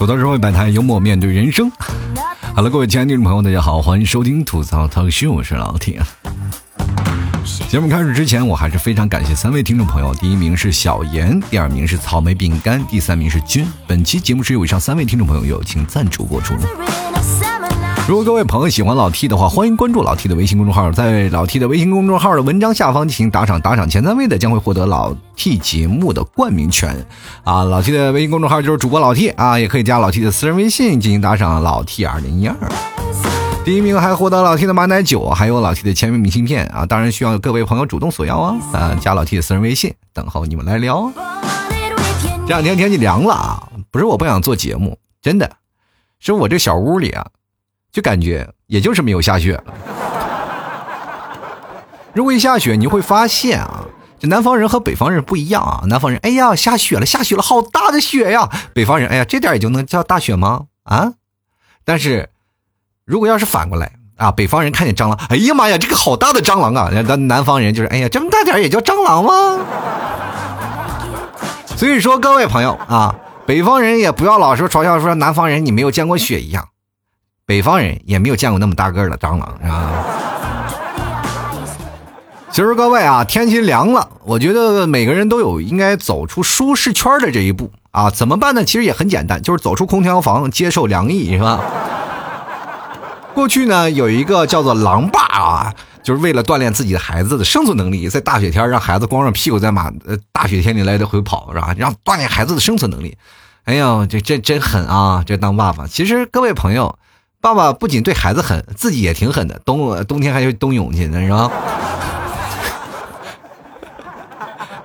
吐槽社会百态，幽默面对人生。好了，各位亲爱的听众朋友，大家好，欢迎收听吐槽腾讯，我是老铁。节目开始之前，我还是非常感谢三位听众朋友。第一名是小严，第二名是草莓饼干，第三名是君。本期节目是由以上三位听众朋友友情赞助播出。如果各位朋友喜欢老 T 的话，欢迎关注老 T 的微信公众号，在老 T 的微信公众号的文章下方进行打赏，打赏前三位的将会获得老 T 节目的冠名权。啊，老 T 的微信公众号就是主播老 T 啊，也可以加老 T 的私人微信进行打赏，老 T 二零一二。第一名还获得老 T 的马奶酒，还有老 T 的签名明信片啊！当然需要各位朋友主动索要啊！啊，加老 T 的私人微信，等候你们来聊。这两天天气凉了啊，不是我不想做节目，真的是我这小屋里啊，就感觉也就是没有下雪了。如果一下雪，你会发现啊，这南方人和北方人不一样啊。南方人，哎呀，下雪了，下雪了，好大的雪呀！北方人，哎呀，这点也就能叫大雪吗？啊？但是。如果要是反过来啊，北方人看见蟑螂，哎呀妈呀，这个好大的蟑螂啊！咱南方人就是，哎呀，这么大点也叫蟑螂吗？所以说，各位朋友啊，北方人也不要老是嘲笑说南方人你没有见过雪一样，北方人也没有见过那么大个的蟑螂，是吧？其实各位啊，天气凉了，我觉得每个人都有应该走出舒适圈的这一步啊。怎么办呢？其实也很简单，就是走出空调房，接受凉意，是吧？过去呢，有一个叫做狼爸啊，就是为了锻炼自己的孩子的生存能力，在大雪天让孩子光着屁股在马呃大雪天里来来回跑，是吧？让锻炼孩子的生存能力。哎呀，这这真狠啊！这当爸爸，其实各位朋友，爸爸不仅对孩子狠，自己也挺狠的。冬冬天还去冬泳去呢，是吧？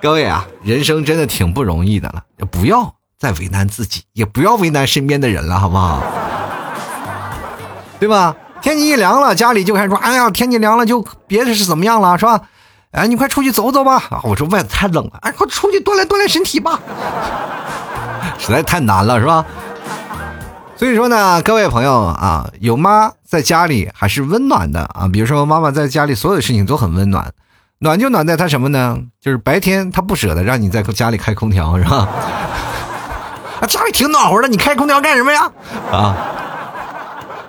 各位啊，人生真的挺不容易的了，不要再为难自己，也不要为难身边的人了，好不好？对吧？天气一凉了，家里就开始说：“哎呀，天气凉了，就别是怎么样了，是吧？”哎，你快出去走走吧！啊，我说外头太冷了，哎，快出去锻炼锻炼身体吧。实在太难了，是吧？所以说呢，各位朋友啊，有妈在家里还是温暖的啊。比如说，妈妈在家里所有的事情都很温暖，暖就暖在她什么呢？就是白天她不舍得让你在家里开空调，是吧？啊，家里挺暖和的，你开空调干什么呀？啊。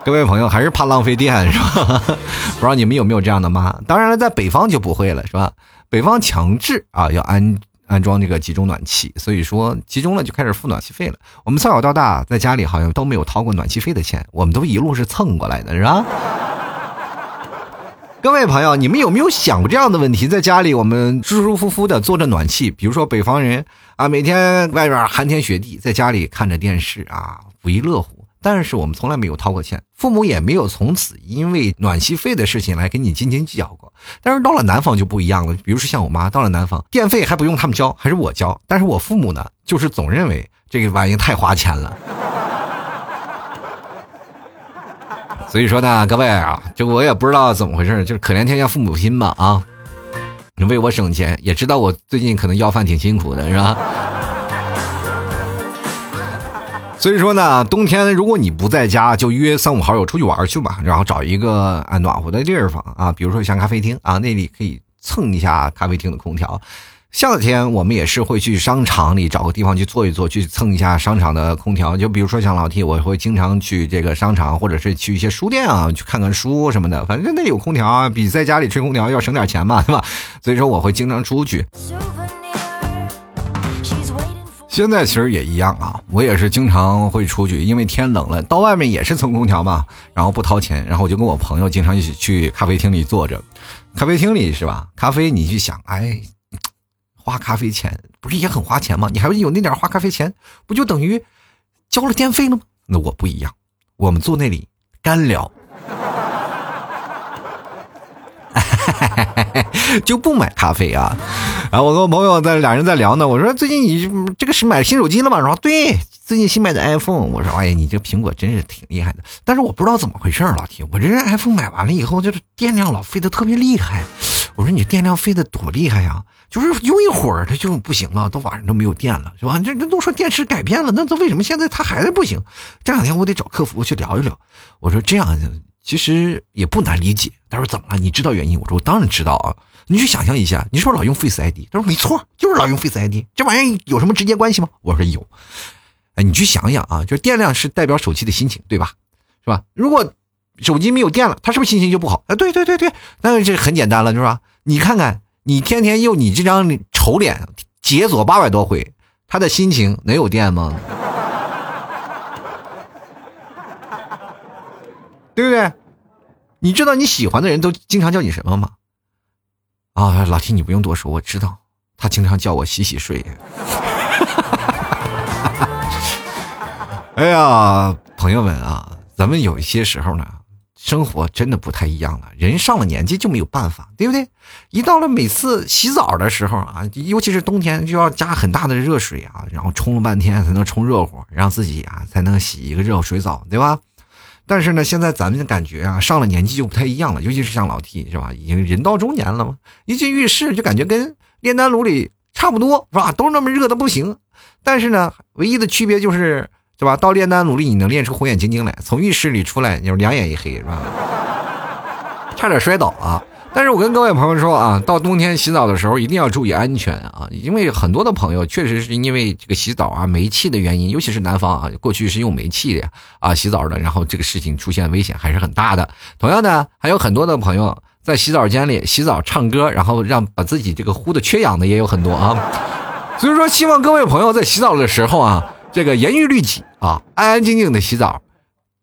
各位朋友，还是怕浪费电是吧？不知道你们有没有这样的妈？当然了，在北方就不会了是吧？北方强制啊要安安装这个集中暖气，所以说集中了就开始付暖气费了。我们从小到大在家里好像都没有掏过暖气费的钱，我们都一路是蹭过来的是吧？各位朋友，你们有没有想过这样的问题？在家里我们舒舒服服的坐着暖气，比如说北方人啊，每天外边寒天雪地，在家里看着电视啊，不亦乐乎。但是我们从来没有掏过钱，父母也没有从此因为暖气费的事情来跟你斤斤计较过。但是到了南方就不一样了，比如说像我妈到了南方，电费还不用他们交，还是我交。但是我父母呢，就是总认为这个玩意太花钱了。所以说呢，各位啊，就我也不知道怎么回事，就是可怜天下父母心吧啊！你为我省钱，也知道我最近可能要饭挺辛苦的，是吧？所以说呢，冬天如果你不在家，就约三五好友出去玩去吧，然后找一个啊暖和的地方啊，比如说像咖啡厅啊，那里可以蹭一下咖啡厅的空调。夏天我们也是会去商场里找个地方去坐一坐，去蹭一下商场的空调。就比如说像老 T，我会经常去这个商场，或者是去一些书店啊，去看看书什么的。反正那有空调啊，比在家里吹空调要省点钱嘛，对吧？所以说我会经常出去。现在其实也一样啊，我也是经常会出去，因为天冷了，到外面也是蹭空调嘛，然后不掏钱，然后我就跟我朋友经常一起去咖啡厅里坐着，咖啡厅里是吧？咖啡你去想，哎，花咖啡钱不是也很花钱吗？你还有那点花咖啡钱，不就等于交了电费了吗？那我不一样，我们坐那里干聊。就不买咖啡啊，然后我跟我朋友在俩人在聊呢。我说最近你这个是买新手机了吗？然后对，最近新买的 iPhone。我说哎呀，你这苹果真是挺厉害的。但是我不知道怎么回事老铁，我这 iPhone 买完了以后，就是电量老费的特别厉害。我说你电量费的多厉害呀？就是用一会儿它就不行了，到晚上都没有电了，是吧？这这都说电池改变了，那这为什么现在它还是不行？这两天我得找客服去聊一聊。我说这样。其实也不难理解。他说怎么了？你知道原因？我说我当然知道啊。你去想象一下，你是不是老用 Face ID？他说没错，就是老用 Face ID。这玩意儿有什么直接关系吗？我说有。哎，你去想想啊，就是电量是代表手机的心情，对吧？是吧？如果手机没有电了，他是不是心情就不好？哎，对对对对，那这很简单了，是吧？你看看，你天天用你这张丑脸解锁八百多回，他的心情能有电吗？对不对？你知道你喜欢的人都经常叫你什么吗？啊，老提你不用多说，我知道，他经常叫我洗洗睡。哎呀，朋友们啊，咱们有一些时候呢，生活真的不太一样了。人上了年纪就没有办法，对不对？一到了每次洗澡的时候啊，尤其是冬天，就要加很大的热水啊，然后冲了半天才能冲热乎，让自己啊才能洗一个热水澡，对吧？但是呢，现在咱们的感觉啊，上了年纪就不太一样了，尤其是像老 T 是吧？已经人到中年了嘛，一进浴室就感觉跟炼丹炉里差不多，是吧？都那么热的不行。但是呢，唯一的区别就是，对吧？到炼丹炉里你能练出火眼金睛来，从浴室里出来你就两眼一黑，是吧？差点摔倒啊！但是我跟各位朋友说啊，到冬天洗澡的时候一定要注意安全啊，因为很多的朋友确实是因为这个洗澡啊煤气的原因，尤其是南方啊，过去是用煤气的啊洗澡的，然后这个事情出现危险还是很大的。同样呢，还有很多的朋友在洗澡间里洗澡唱歌，然后让把自己这个呼的缺氧的也有很多啊。所以说，希望各位朋友在洗澡的时候啊，这个严于律己啊，安安静静的洗澡，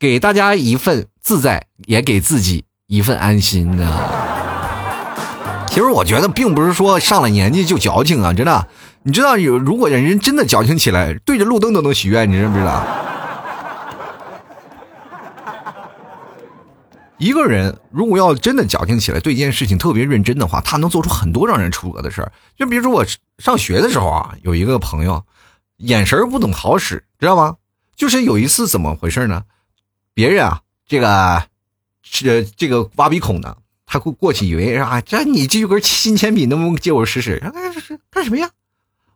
给大家一份自在，也给自己一份安心的。其实我觉得并不是说上了年纪就矫情啊，真的。你知道有如果人人真的矫情起来，对着路灯都能许愿，你知不知道？一个人如果要真的矫情起来，对一件事情特别认真的话，他能做出很多让人出格的事儿。就比如说我上学的时候啊，有一个朋友，眼神不怎么好使，知道吗？就是有一次怎么回事呢？别人啊，这个是这个挖鼻孔的。他过过去以为啊，这你这有根新铅笔，能不能借我使使？哎，这是干什么呀？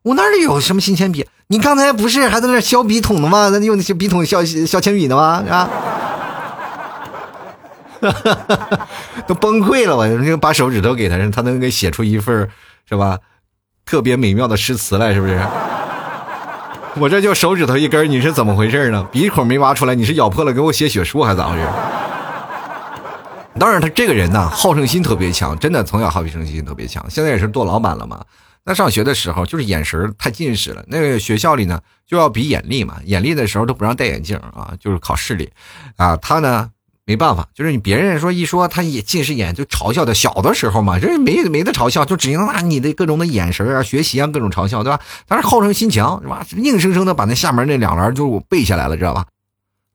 我哪里有什么新铅笔？你刚才不是还在那削笔筒呢吗？那用那些笔筒削削铅笔呢吗？啊！都崩溃了，我就把手指头给他，他能给写出一份是吧？特别美妙的诗词来，是不是？我这就手指头一根，你是怎么回事呢？鼻孔没挖出来，你是咬破了给我写血书还是咋回事？当然，他这个人呢，好胜心特别强，真的从小好胜心特别强。现在也是做老板了嘛。那上学的时候，就是眼神太近视了。那个学校里呢，就要比眼力嘛。眼力的时候都不让戴眼镜啊，就是考视力啊。他呢，没办法，就是你别人说一说他也近视眼，就嘲笑他。小的时候嘛，这没没得嘲笑，就只能拿你的各种的眼神啊、学习啊各种嘲笑，对吧？但是好胜心强，是吧？硬生生的把那下面那两栏就背下来了，知道吧？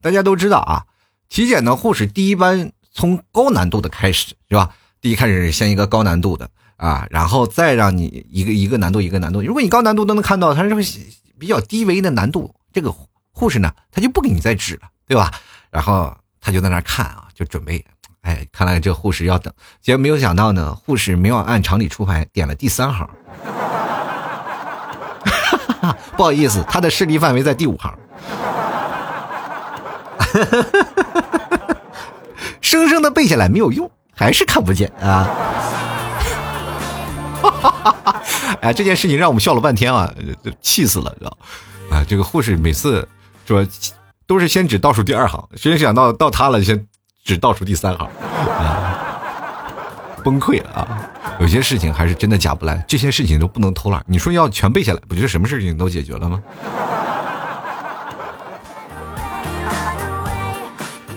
大家都知道啊，体检的护士第一班。从高难度的开始是吧？第一开始先一个高难度的啊，然后再让你一个一个难度一个难度。如果你高难度都能看到，它是比较低微的难度，这个护士呢，他就不给你再指了，对吧？然后他就在那看啊，就准备，哎，看来这护士要等。结果没有想到呢，护士没有按常理出牌，点了第三行。不好意思，他的视力范围在第五行。生生的背下来没有用，还是看不见啊！哎，这件事情让我们笑了半天啊，气死了，知道啊，这个护士每次说都是先指倒数第二行，谁想到到他了，先指倒数第三行啊，崩溃了啊！有些事情还是真的假不来，这些事情都不能偷懒。你说要全背下来，不就什么事情都解决了吗？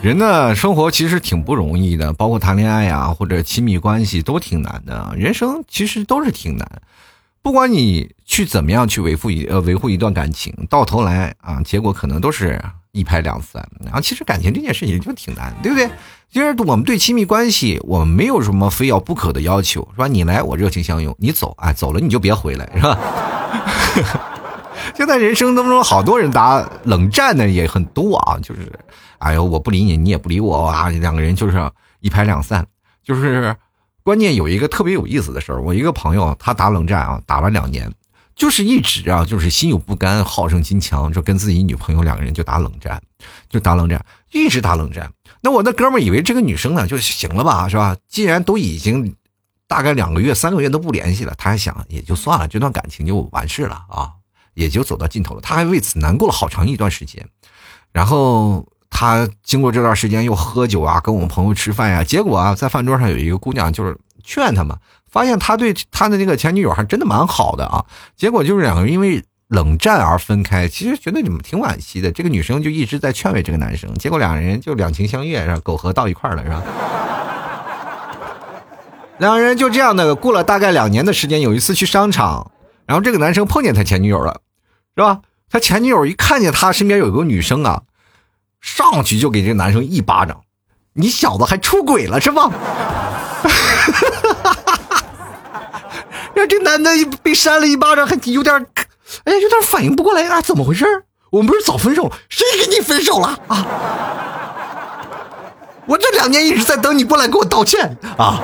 人的生活其实挺不容易的，包括谈恋爱呀，或者亲密关系都挺难的。人生其实都是挺难，不管你去怎么样去维护一呃维护一段感情，到头来啊，结果可能都是一拍两散。然后其实感情这件事情就挺难，对不对？其实我们对亲密关系，我们没有什么非要不可的要求，是吧？你来我热情相拥，你走啊走了你就别回来，是吧？现在人生当中，好多人打冷战的也很多啊，就是，哎呦，我不理你，你也不理我啊，两个人就是一拍两散。就是关键有一个特别有意思的事儿，我一个朋友他打冷战啊，打了两年，就是一直啊，就是心有不甘，好胜心强，就跟自己女朋友两个人就打冷战，就打冷战，一直打冷战。那我那哥们儿以为这个女生呢就行了吧，是吧？既然都已经大概两个月、三个月都不联系了，他还想也就算了，这段感情就完事了啊。也就走到尽头了。他还为此难过了好长一段时间。然后他经过这段时间又喝酒啊，跟我们朋友吃饭呀，结果啊，在饭桌上有一个姑娘就是劝他嘛，发现他对他的那个前女友还真的蛮好的啊。结果就是两个人因为冷战而分开，其实觉得你们挺惋惜的。这个女生就一直在劝慰这个男生，结果两人就两情相悦，然后苟合到一块了，是吧？两人就这样的过了大概两年的时间，有一次去商场，然后这个男生碰见他前女友了，是吧？他前女友一看见他身边有个女生啊，上去就给这男生一巴掌，你小子还出轨了是吧？让这男的被扇了一巴掌，还有点，哎，有点反应不过来啊，怎么回事？我们不是早分手，谁跟你分手了啊？我这两年一直在等你过来给我道歉啊！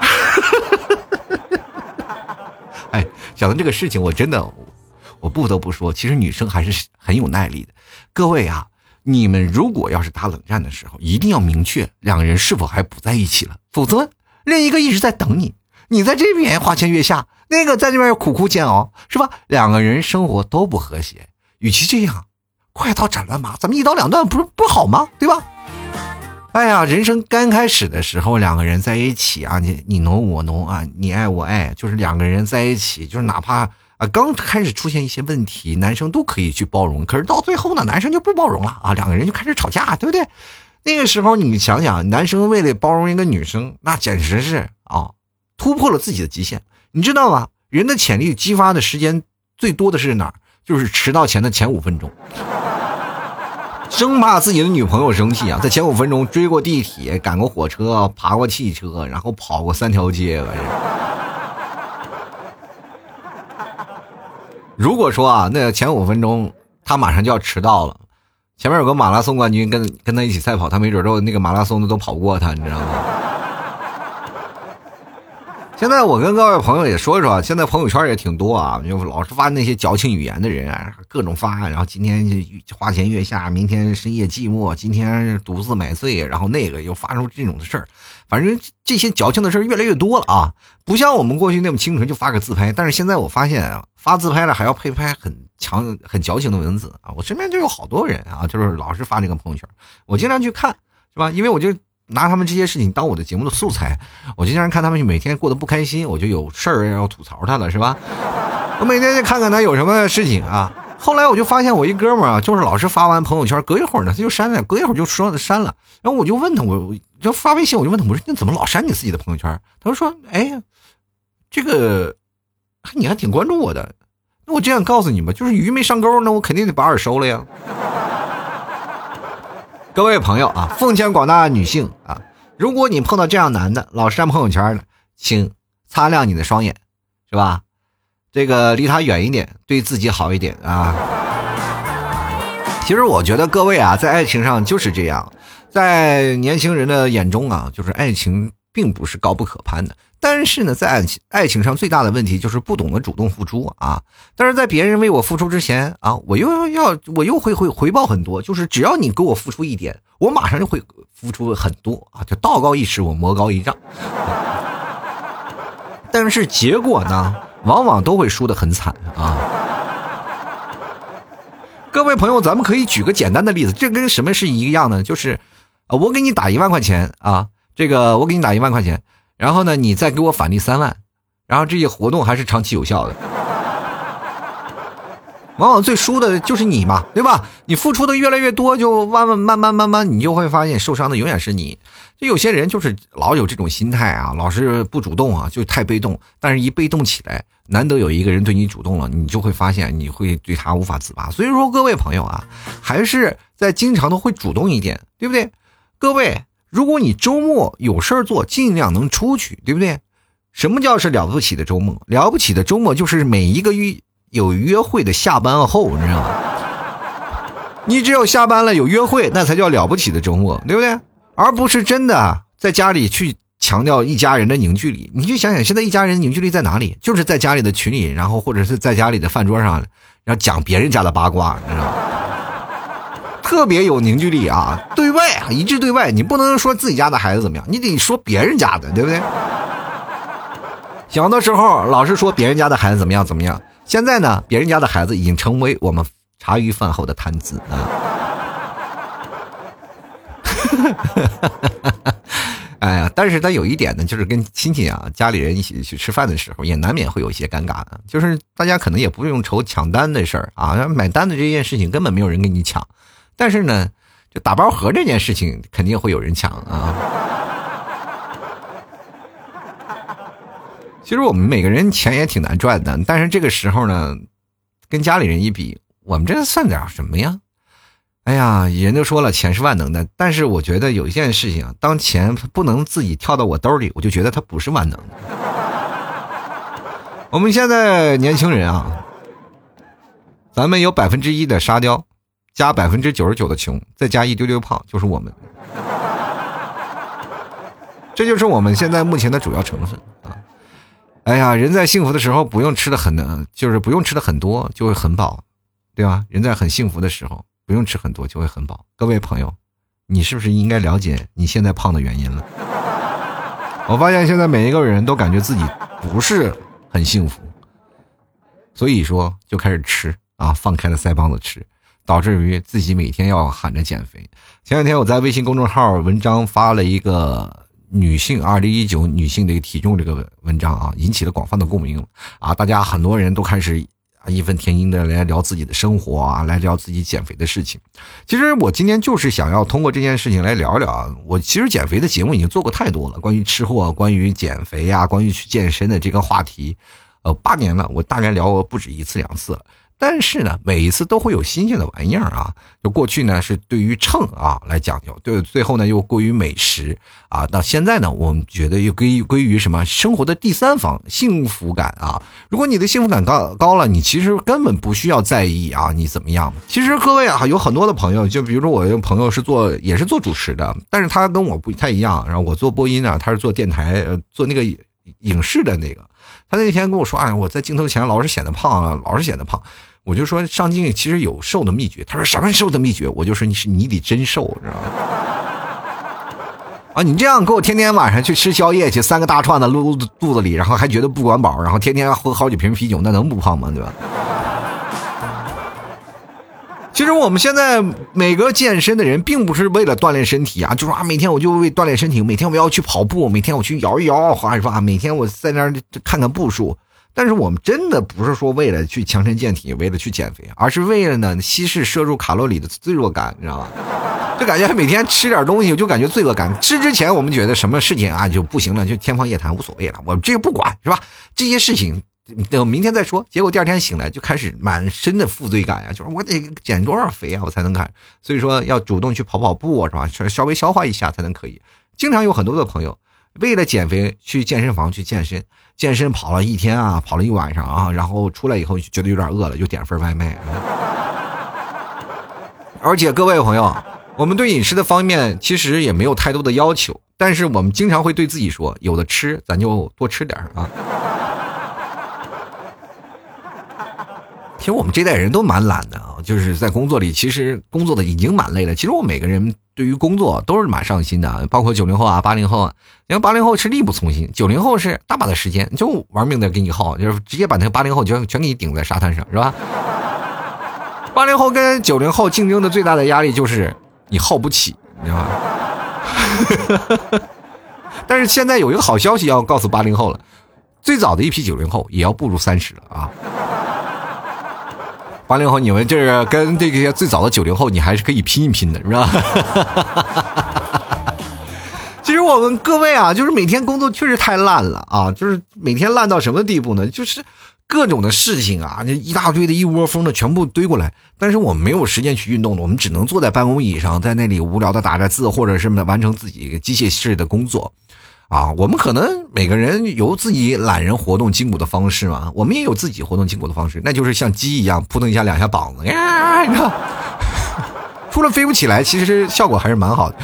哎，想到这个事情，我真的，我不得不说，其实女生还是很有耐力的。各位啊，你们如果要是打冷战的时候，一定要明确两个人是否还不在一起了，否则另一个一直在等你，你在这边花前月下，那个在那边苦苦煎熬，是吧？两个人生活都不和谐，与其这样，快刀斩乱麻，咱们一刀两断，不是不好吗？对吧？哎呀，人生刚开始的时候，两个人在一起啊，你你侬我侬啊，你爱我爱，就是两个人在一起，就是哪怕刚开始出现一些问题，男生都可以去包容。可是到最后呢，男生就不包容了啊，两个人就开始吵架，对不对？那个时候你想想，男生为了包容一个女生，那简直是啊，突破了自己的极限，你知道吗？人的潜力激发的时间最多的是哪儿？就是迟到前的前五分钟。生怕自己的女朋友生气啊，在前五分钟追过地铁，赶过火车，爬过汽车，然后跑过三条街。完事如果说啊，那前五分钟他马上就要迟到了，前面有个马拉松冠军跟跟他一起赛跑，他没准儿都那个马拉松的都跑不过他，你知道吗？现在我跟各位朋友也说说，现在朋友圈也挺多啊，就老是发那些矫情语言的人啊，各种发，然后今天花前月下，明天深夜寂寞，今天独自买醉，然后那个又发生这种的事儿，反正这些矫情的事儿越来越多了啊，不像我们过去那么清纯就发个自拍，但是现在我发现啊，发自拍了还要配拍很强、很矫情的文字啊，我身边就有好多人啊，就是老是发这个朋友圈，我经常去看，是吧？因为我就。拿他们这些事情当我的节目的素材，我就经常看他们每天过得不开心，我就有事儿要吐槽他了，是吧？我每天就看看他有什么事情啊。后来我就发现我一哥们儿啊，就是老是发完朋友圈，隔一会儿呢他就删了，隔一会儿就说删了。然后我就问他，我就发微信，我就问他，我说你怎么老删你自己的朋友圈？他说说，哎，这个你还挺关注我的。那我这样告诉你吧，就是鱼没上钩，那我肯定得把饵收了呀。各位朋友啊，奉劝广大女性啊，如果你碰到这样男的，老是删朋友圈的，请擦亮你的双眼，是吧？这个离他远一点，对自己好一点啊。其实我觉得各位啊，在爱情上就是这样，在年轻人的眼中啊，就是爱情并不是高不可攀的。但是呢，在爱情爱情上最大的问题就是不懂得主动付出啊！但是在别人为我付出之前啊，我又要我又会会回报很多，就是只要你给我付出一点，我马上就会付出很多啊！就道高一尺，我魔高一丈。但是结果呢，往往都会输得很惨啊！各位朋友，咱们可以举个简单的例子，这跟什么是一样的？就是，我给你打一万块钱啊，这个我给你打一万块钱。然后呢，你再给我返利三万，然后这些活动还是长期有效的。往往最输的就是你嘛，对吧？你付出的越来越多，就慢慢慢慢慢慢，你就会发现受伤的永远是你。就有些人就是老有这种心态啊，老是不主动啊，就太被动。但是一被动起来，难得有一个人对你主动了，你就会发现你会对他无法自拔。所以说，各位朋友啊，还是在经常的会主动一点，对不对？各位。如果你周末有事儿做，尽量能出去，对不对？什么叫是了不起的周末？了不起的周末就是每一个约有约会的下班后，你知道吗？你只有下班了有约会，那才叫了不起的周末，对不对？而不是真的在家里去强调一家人的凝聚力。你就想想，现在一家人凝聚力在哪里？就是在家里的群里，然后或者是在家里的饭桌上，然后讲别人家的八卦，你知道吗？特别有凝聚力啊！对外啊，一致对外，你不能说自己家的孩子怎么样，你得说别人家的，对不对？小的时候老是说别人家的孩子怎么样怎么样，现在呢，别人家的孩子已经成为我们茶余饭后的谈资啊。哎呀，但是他有一点呢，就是跟亲戚啊、家里人一起去吃饭的时候，也难免会有一些尴尬的。就是大家可能也不用愁抢单的事儿啊，买单的这件事情根本没有人跟你抢，但是呢，就打包盒这件事情肯定会有人抢啊。其实我们每个人钱也挺难赚的，但是这个时候呢，跟家里人一比，我们这算点什么呀？哎呀，人都说了，钱是万能的，但是我觉得有一件事情，当钱不能自己跳到我兜里，我就觉得它不是万能的。我们现在年轻人啊，咱们有百分之一的沙雕，加百分之九十九的穷，再加一丢丢胖，就是我们。这就是我们现在目前的主要成分啊。哎呀，人在幸福的时候不用吃的很，就是不用吃的很多，就会很饱，对吧？人在很幸福的时候。不用吃很多就会很饱。各位朋友，你是不是应该了解你现在胖的原因了？我发现现在每一个人都感觉自己不是很幸福，所以说就开始吃啊，放开了腮帮子吃，导致于自己每天要喊着减肥。前两天我在微信公众号文章发了一个女性二零一九女性的一个体重这个文章啊，引起了广泛的共鸣啊，大家很多人都开始。义愤填膺的来聊自己的生活啊，来聊自己减肥的事情。其实我今天就是想要通过这件事情来聊聊啊。我其实减肥的节目已经做过太多了，关于吃货、关于减肥呀、关于去健身的这个话题，呃，八年了，我大概聊过不止一次两次了。但是呢，每一次都会有新鲜的玩意儿啊。就过去呢是对于秤啊来讲究，对，最后呢又归于美食啊。到现在呢，我们觉得又归归于什么生活的第三方幸福感啊。如果你的幸福感高高了，你其实根本不需要在意啊你怎么样。其实各位啊，有很多的朋友，就比如说我有朋友是做也是做主持的，但是他跟我不太一样。然后我做播音啊，他是做电台做那个影视的那个。他那天跟我说：“哎，我在镜头前老是显得胖啊，老是显得胖。”我就说上镜其实有瘦的秘诀。他说什么瘦的秘诀？我就说你是你得真瘦，知道吗？啊，你这样给我天天晚上去吃宵夜去，三个大串子撸肚子里，然后还觉得不管饱，然后天天喝好几瓶啤酒，那能不胖吗？对吧？其实我们现在每个健身的人，并不是为了锻炼身体啊，就说啊，每天我就为锻炼身体，每天我要去跑步，每天我去摇一摇，或者说啊，每天我在那儿看看步数。但是我们真的不是说为了去强身健体，为了去减肥，而是为了呢稀释摄入卡路里的罪恶感，你知道吧？就感觉每天吃点东西就感觉罪恶感。吃之前我们觉得什么事情啊就不行了，就天方夜谭，无所谓了，我这个不管是吧？这些事情。等明天再说。结果第二天醒来就开始满身的负罪感呀，就是我得减多少肥啊，我才能看。所以说要主动去跑跑步是吧？稍微消化一下才能可以。经常有很多的朋友为了减肥去健身房去健身，健身跑了一天啊，跑了一晚上啊，然后出来以后觉得有点饿了，就点份外卖。而且各位朋友，我们对饮食的方面其实也没有太多的要求，但是我们经常会对自己说，有的吃咱就多吃点啊。其实我们这代人都蛮懒的啊，就是在工作里，其实工作的已经蛮累了。其实我每个人对于工作都是蛮上心的，包括九零后啊、八零后啊。你看八零后是力不从心，九零后是大把的时间就玩命的给你耗，就是直接把那个八零后全全给你顶在沙滩上，是吧？八零后跟九零后竞争的最大的压力就是你耗不起，你知道吧？但是现在有一个好消息要告诉八零后了，最早的一批九零后也要步入三十了啊。八零后，你们这是跟这些最早的九零后，你还是可以拼一拼的，是吧？其实我们各位啊，就是每天工作确实太烂了啊，就是每天烂到什么地步呢？就是各种的事情啊，那一大堆的一窝蜂的全部堆过来，但是我们没有时间去运动了，我们只能坐在办公椅上，在那里无聊的打着字，或者是完成自己机械式的工作。啊，我们可能每个人有自己懒人活动筋骨的方式嘛，我们也有自己活动筋骨的方式，那就是像鸡一样扑腾一下两下膀子呀，你看，除了飞不起来，其实效果还是蛮好的。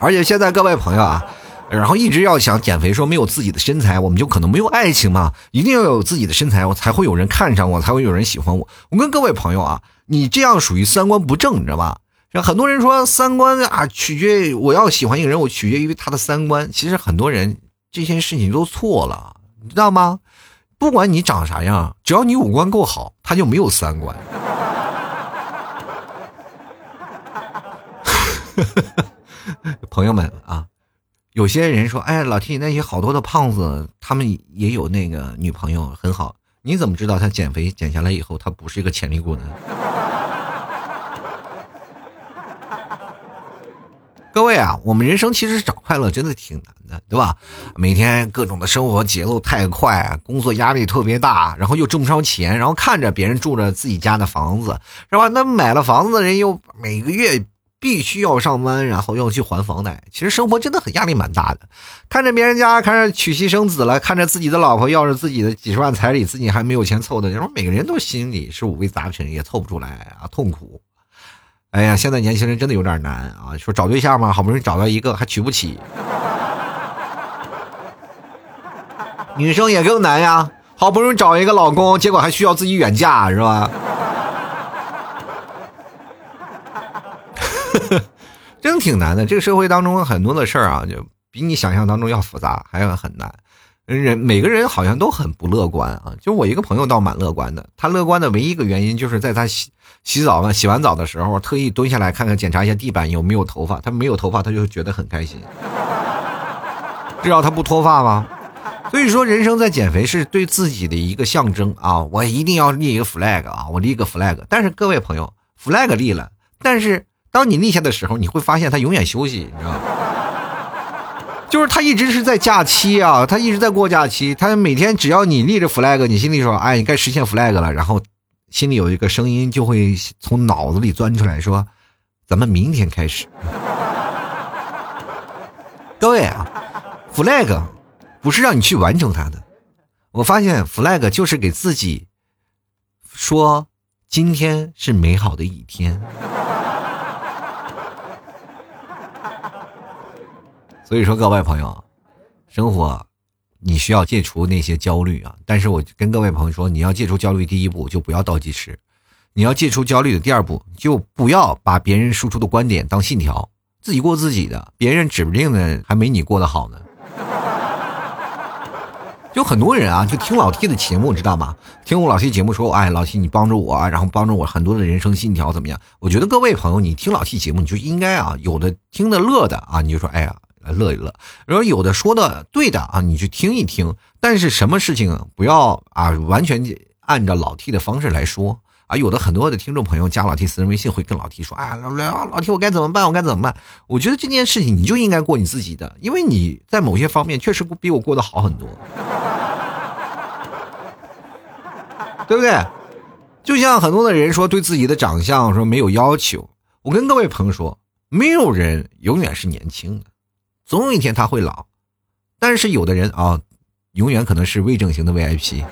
而且现在各位朋友啊，然后一直要想减肥，说没有自己的身材，我们就可能没有爱情嘛，一定要有自己的身材，我才会有人看上我，才会有人喜欢我。我跟各位朋友啊，你这样属于三观不正，你知道吧？很多人说三观啊，取决于我要喜欢一个人，我取决于他的三观。其实很多人这些事情都错了，你知道吗？不管你长啥样，只要你五官够好，他就没有三观。朋友们啊，有些人说：“哎，老 T，那些好多的胖子，他们也有那个女朋友，很好。你怎么知道他减肥减下来以后，他不是一个潜力股呢？”各位啊，我们人生其实找快乐真的挺难的，对吧？每天各种的生活节奏太快，工作压力特别大，然后又挣不着钱，然后看着别人住着自己家的房子，是吧？那买了房子的人又每个月。必须要上班，然后要去还房贷。其实生活真的很压力蛮大的。看着别人家，看着娶妻生子了，看着自己的老婆要着自己的几十万彩礼，自己还没有钱凑的，然后每个人都心里是五味杂陈，也凑不出来啊，痛苦。哎呀，现在年轻人真的有点难啊！说找对象嘛，好不容易找到一个，还娶不起。女生也更难呀，好不容易找一个老公，结果还需要自己远嫁，是吧？真挺难的，这个社会当中很多的事儿啊，就比你想象当中要复杂，还要很难。人每个人好像都很不乐观啊，就我一个朋友倒蛮乐观的。他乐观的唯一一个原因就是在他洗澡嘛，洗完澡的时候特意蹲下来看看，检查一下地板有没有头发。他没有头发，他就觉得很开心。至少他不脱发吗？所以说，人生在减肥是对自己的一个象征啊！我一定要立一个 flag 啊！我立个 flag。但是各位朋友，flag 立了，但是。当你立下的时候，你会发现他永远休息，你知道吗？就是他一直是在假期啊，他一直在过假期。他每天只要你立着 flag，你心里说：“哎，你该实现 flag 了。”然后心里有一个声音就会从脑子里钻出来说：“咱们明天开始。” 各位啊，flag 不是让你去完成它的。我发现 flag 就是给自己说：“今天是美好的一天。” 所以说，各位朋友，生活你需要戒除那些焦虑啊！但是我跟各位朋友说，你要戒除焦虑，第一步就不要倒计时；你要戒除焦虑的第二步，就不要把别人输出的观点当信条，自己过自己的，别人指不定呢还没你过得好呢。就很多人啊，就听老 T 的节目，知道吗？听我老 T 节目说，哎，老 T 你帮助我，然后帮助我很多的人生信条怎么样？我觉得各位朋友，你听老 T 节目，你就应该啊，有的听的乐的啊，你就说，哎呀。乐一乐，然后有的说的对的啊，你去听一听。但是什么事情不要啊，完全按照老 T 的方式来说啊。有的很多的听众朋友加老 T 私人微信会跟老 T 说，啊，老老 T 我该怎么办？我该怎么办？我觉得这件事情你就应该过你自己的，因为你在某些方面确实比我过得好很多，对不对？就像很多的人说对自己的长相说没有要求，我跟各位朋友说，没有人永远是年轻的。总有一天他会老，但是有的人啊，永远可能是未整形的 VIP，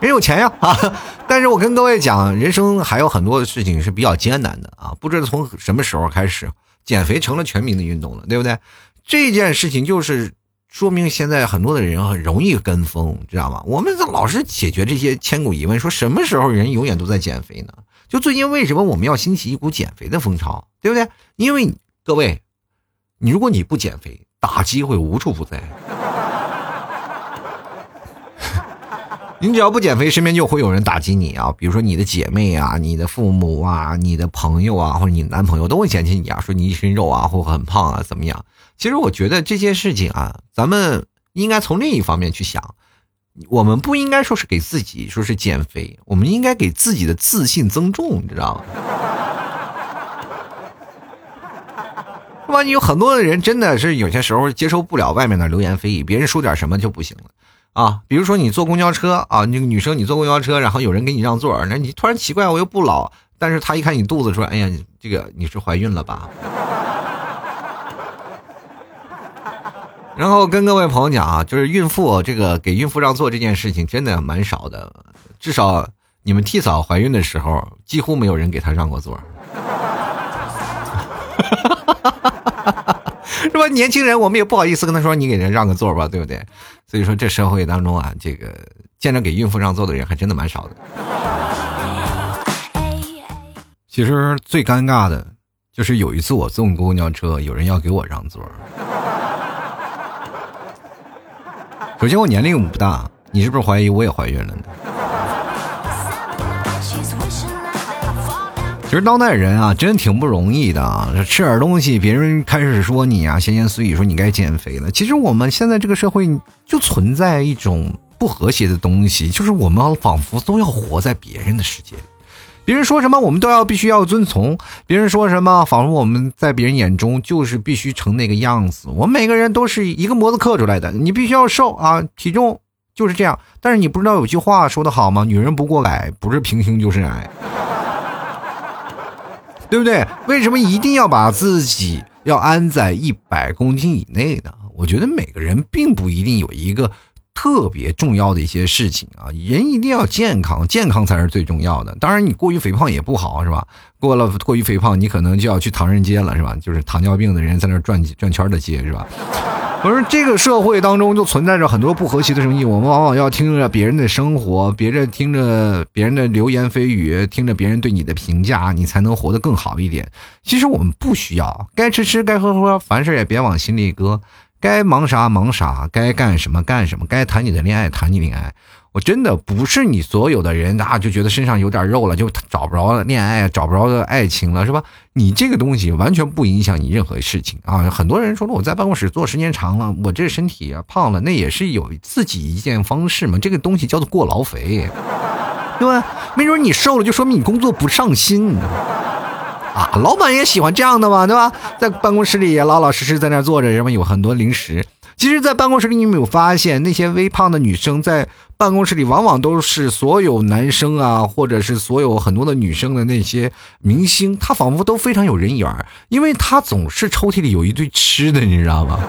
人有钱呀啊！但是我跟各位讲，人生还有很多的事情是比较艰难的啊！不知道从什么时候开始，减肥成了全民的运动了，对不对？这件事情就是说明现在很多的人很容易跟风，知道吗？我们老是解决这些千古疑问，说什么时候人永远都在减肥呢？就最近为什么我们要兴起一股减肥的风潮，对不对？因为各位。你如果你不减肥，打击会无处不在。你只要不减肥，身边就会有人打击你啊！比如说你的姐妹啊、你的父母啊、你的朋友啊，或者你男朋友都会嫌弃你啊，说你一身肉啊，或很胖啊，怎么样？其实我觉得这些事情啊，咱们应该从另一方面去想，我们不应该说是给自己说是减肥，我们应该给自己的自信增重，你知道吗？是吧？有很多的人真的是有些时候接受不了外面的流言蜚语，别人说点什么就不行了啊。比如说你坐公交车啊，那个女生你坐公交车，然后有人给你让座，那你突然奇怪，我又不老，但是他一看你肚子，说：“哎呀，你这个你是怀孕了吧？” 然后跟各位朋友讲啊，就是孕妇这个给孕妇让座这件事情真的蛮少的，至少你们替嫂怀孕的时候，几乎没有人给她让过座。是吧？年轻人，我们也不好意思跟他说，你给人让个座吧，对不对？所以说，这社会当中啊，这个见着给孕妇让座的人还真的蛮少的。其实最尴尬的，就是有一次我坐公交车，有人要给我让座。首先我年龄不大，你是不是怀疑我也怀孕了呢？其实当代人啊，真挺不容易的啊！吃点东西，别人开始说你啊，闲言碎语说你该减肥了。其实我们现在这个社会就存在一种不和谐的东西，就是我们仿佛都要活在别人的世界里，别人说什么我们都要必须要遵从，别人说什么仿佛我们在别人眼中就是必须成那个样子。我们每个人都是一个模子刻出来的，你必须要瘦啊，体重就是这样。但是你不知道有句话说的好吗？女人不过矮，不是平胸就是矮。对不对？为什么一定要把自己要安在一百公斤以内呢？我觉得每个人并不一定有一个特别重要的一些事情啊。人一定要健康，健康才是最重要的。当然，你过于肥胖也不好，是吧？过了过于肥胖，你可能就要去唐人街了，是吧？就是糖尿病的人在那转转圈的街，是吧？我说这个社会当中就存在着很多不和谐的声音，我们往往要听着别人的生活，别人听着别人的流言蜚语，听着别人对你的评价，你才能活得更好一点。其实我们不需要，该吃吃，该喝喝，凡事也别往心里搁，该忙啥忙啥，该干什么干什么，该谈你的恋爱谈你恋爱。我真的不是你所有的人啊，就觉得身上有点肉了就找不着恋爱，找不着爱情了，是吧？你这个东西完全不影响你任何事情啊。很多人说了，我在办公室坐时间长了，我这身体啊胖了，那也是有自己一件方式嘛。这个东西叫做过劳肥，对吧？没准你瘦了，就说明你工作不上心啊。老板也喜欢这样的嘛，对吧？在办公室里也老老实实在那坐着，什么有很多零食。其实，在办公室里，你有没有发现那些微胖的女生在办公室里，往往都是所有男生啊，或者是所有很多的女生的那些明星，她仿佛都非常有人缘，因为她总是抽屉里有一堆吃的，你知道吗？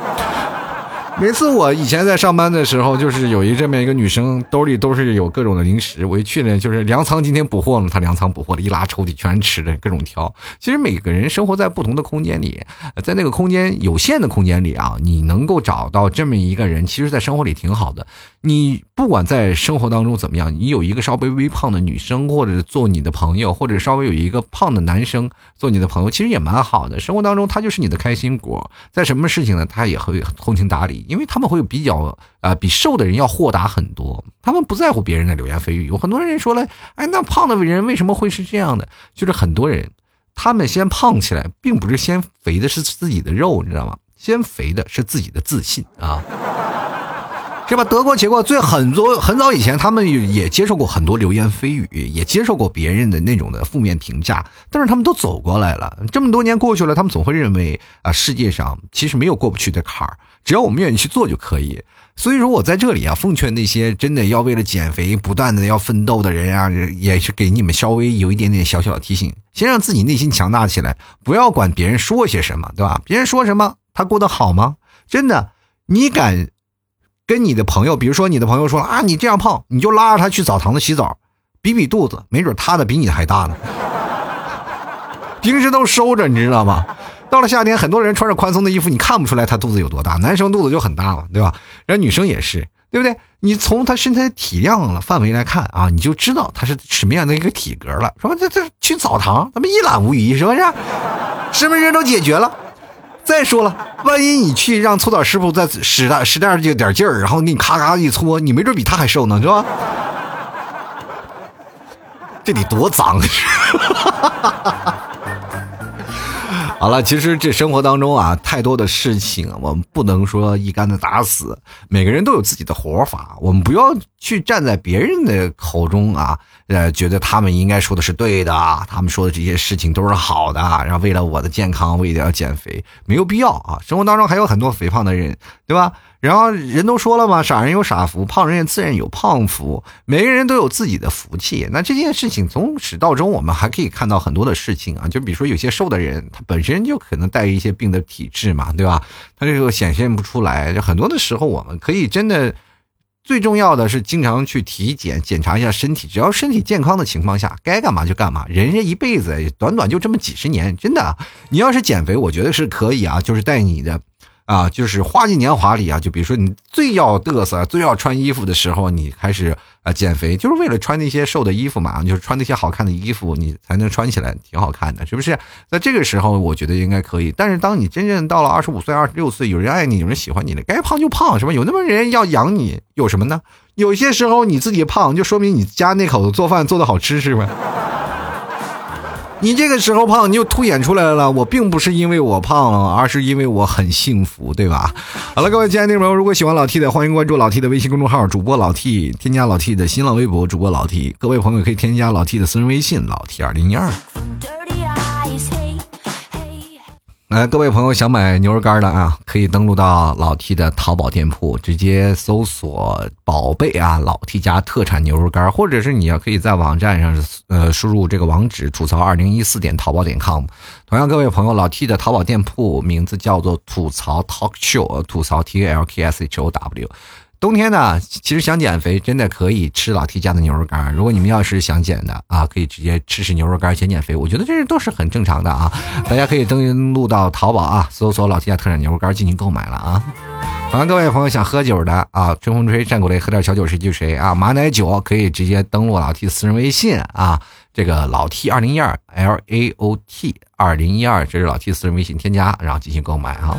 每次我以前在上班的时候，就是有一这么一个女生，兜里都是有各种的零食。我一去呢，就是粮仓今天补货了，她粮仓补货了，一拉抽屉全吃的，各种挑。其实每个人生活在不同的空间里，在那个空间有限的空间里啊，你能够找到这么一个人，其实，在生活里挺好的。你不管在生活当中怎么样，你有一个稍微微胖的女生，或者做你的朋友，或者稍微有一个胖的男生做你的朋友，其实也蛮好的。生活当中，他就是你的开心果，在什么事情呢，他也会通情达理。因为他们会比较啊，比瘦的人要豁达很多。他们不在乎别人的流言蜚语。有很多人说了，哎，那胖的人为什么会是这样的？就是很多人，他们先胖起来，并不是先肥的是自己的肉，你知道吗？先肥的是自己的自信啊，是吧？得过且过。最很多很早以前，他们也接受过很多流言蜚语，也接受过别人的那种的负面评价，但是他们都走过来了。这么多年过去了，他们总会认为啊，世界上其实没有过不去的坎儿。只要我们愿意去做就可以，所以说我在这里啊，奉劝那些真的要为了减肥不断的要奋斗的人啊，也是给你们稍微有一点点小小的提醒：先让自己内心强大起来，不要管别人说些什么，对吧？别人说什么，他过得好吗？真的，你敢跟你的朋友，比如说你的朋友说啊，你这样胖，你就拉着他去澡堂子洗澡，比比肚子，没准他的比你还大呢。平时都收着，你知道吗？到了夏天，很多人穿着宽松的衣服，你看不出来他肚子有多大。男生肚子就很大嘛，对吧？然后女生也是，对不对？你从他身材体量了范围来看啊，你就知道他是什么样的一个体格了。说这这去澡堂，咱们一览无遗，是不是？什么人都解决了。再说了，万一你去让搓澡师傅再使大使点点劲儿，然后给你咔咔一搓，你没准比他还瘦呢，是吧？这得多脏！好了，其实这生活当中啊，太多的事情，我们不能说一竿子打死。每个人都有自己的活法，我们不要去站在别人的口中啊，呃，觉得他们应该说的是对的，他们说的这些事情都是好的，然后为了我的健康，为了要减肥，没有必要啊。生活当中还有很多肥胖的人，对吧？然后人都说了嘛，傻人有傻福，胖人也自然有胖福。每个人都有自己的福气。那这件事情从始到终，我们还可以看到很多的事情啊。就比如说有些瘦的人，他本身就可能带一些病的体质嘛，对吧？他这个显现不出来。就很多的时候，我们可以真的最重要的是经常去体检检查一下身体。只要身体健康的情况下，该干嘛就干嘛。人这一辈子短短就这么几十年，真的，你要是减肥，我觉得是可以啊，就是带你的。啊，就是花季年华里啊，就比如说你最要嘚瑟、最要穿衣服的时候，你开始啊减肥，就是为了穿那些瘦的衣服嘛，就是穿那些好看的衣服，你才能穿起来挺好看的，是不是？在这个时候，我觉得应该可以。但是当你真正到了二十五岁、二十六岁，有人爱你，有人喜欢你了，该胖就胖，是吧？有那么人要养你，有什么呢？有些时候你自己胖，就说明你家那口子做饭做的好吃，是吧？你这个时候胖，你就凸显出来了。我并不是因为我胖，而是因为我很幸福，对吧？好了，各位亲爱的朋友，如果喜欢老 T 的，欢迎关注老 T 的微信公众号，主播老 T，添加老 T 的新浪微博，主播老 T。各位朋友可以添加老 T 的私人微信，老 T 二零一二。来，各位朋友想买牛肉干的啊，可以登录到老 T 的淘宝店铺，直接搜索“宝贝啊老 T 家特产牛肉干”，或者是你要可以在网站上呃输入这个网址吐槽二零一四点淘宝点 com。同样，各位朋友，老 T 的淘宝店铺名字叫做吐槽 Talk Show，吐槽 T L K S H O W。冬天呢，其实想减肥真的可以吃老 T 家的牛肉干。如果你们要是想减的啊，可以直接吃吃牛肉干减减肥。我觉得这都是很正常的啊。大家可以登录到淘宝啊，搜索老 T 家特产牛肉干进行购买了啊。好，各位朋友想喝酒的啊，春风吹，战鼓擂，喝点小酒谁就谁啊。马奶酒可以直接登录老 T 私人微信啊，这个老 T 二零一二 L A O T 二零一二，这是老 T 私人微信添加，然后进行购买啊。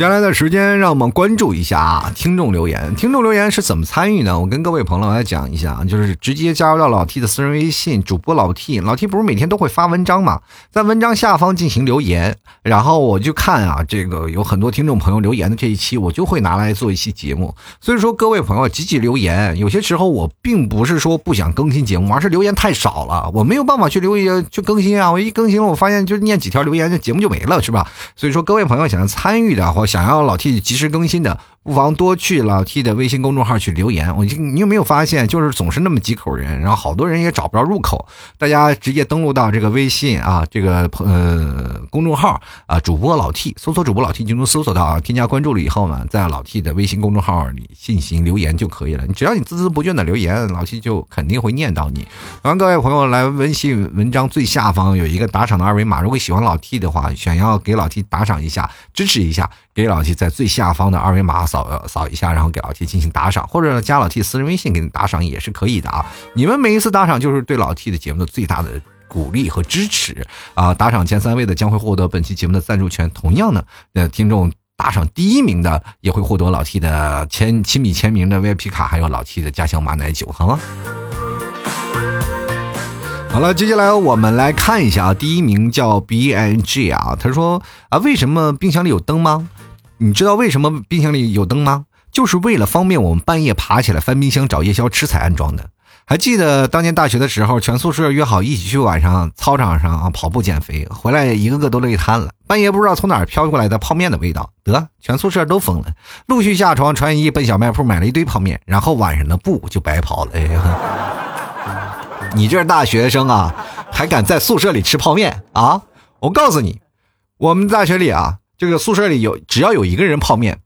接下来的时间，让我们关注一下啊，听众留言。听众留言是怎么参与呢？我跟各位朋友来讲一下，就是直接加入到老 T 的私人微信，主播老 T，老 T 不是每天都会发文章嘛，在文章下方进行留言，然后我就看啊，这个有很多听众朋友留言的这一期，我就会拿来做一期节目。所以说，各位朋友积极留言，有些时候我并不是说不想更新节目，而是留言太少了，我没有办法去留言去更新啊。我一更新了，我发现就念几条留言，这节目就没了，是吧？所以说，各位朋友想要参与的或想要老 T 及时更新的，不妨多去老 T 的微信公众号去留言。我就你有没有发现，就是总是那么几口人，然后好多人也找不着入口。大家直接登录到这个微信啊，这个呃公众号啊，主播老 T，搜索主播老 T 就能搜索到啊。添加关注了以后呢，在老 T 的微信公众号里进行留言就可以了。你只要你孜孜不倦的留言，老 T 就肯定会念到你。欢迎各位朋友来微信文章最下方有一个打赏的二维码，如果喜欢老 T 的话，想要给老 T 打赏一下，支持一下。给老 T 在最下方的二维码扫扫一下，然后给老 T 进行打赏，或者加老 T 私人微信给你打赏也是可以的啊！你们每一次打赏就是对老 T 的节目的最大的鼓励和支持啊！打赏前三位的将会获得本期节目的赞助权，同样呢，呃，听众打赏第一名的也会获得老 T 的签亲笔签名的 VIP 卡，还有老 T 的家乡马奶酒，好吗？好了，接下来我们来看一下啊，第一名叫 B N G 啊，他说啊，为什么冰箱里有灯吗？你知道为什么冰箱里有灯吗？就是为了方便我们半夜爬起来翻冰箱找夜宵吃才安装的。还记得当年大学的时候，全宿舍约好一起去晚上操场上啊跑步减肥，回来一个个都累瘫了。半夜不知道从哪儿飘过来的泡面的味道，得全宿舍都疯了，陆续下床穿衣奔小卖铺买了一堆泡面，然后晚上的步就白跑了。哎呀，你这大学生啊，还敢在宿舍里吃泡面啊？我告诉你，我们大学里啊。这个宿舍里有，只要有一个人泡面，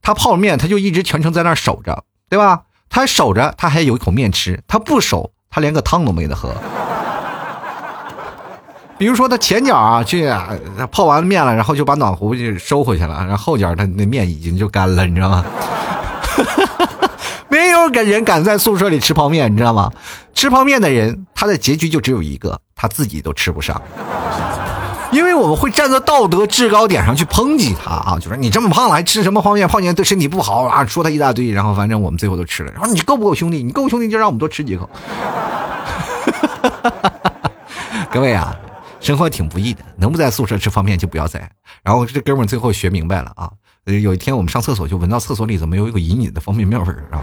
他泡面他就一直全程在那儿守着，对吧？他守着，他还有一口面吃；他不守，他连个汤都没得喝。比如说他前脚啊去泡完面了，然后就把暖壶就收回去了，然后后脚他那面已经就干了，你知道吗？没有个人敢在宿舍里吃泡面，你知道吗？吃泡面的人，他的结局就只有一个，他自己都吃不上。因为我们会站在道德制高点上去抨击他啊，就说你这么胖了还吃什么泡面？泡面对身体不好啊，说他一大堆，然后反正我们最后都吃了。然后你够不够兄弟？你够兄弟就让我们多吃几口。各位啊，生活挺不易的，能不在宿舍吃泡面就不要在。然后这哥们最后学明白了啊，有一天我们上厕所就闻到厕所里怎么有一股隐隐的方便面味儿啊。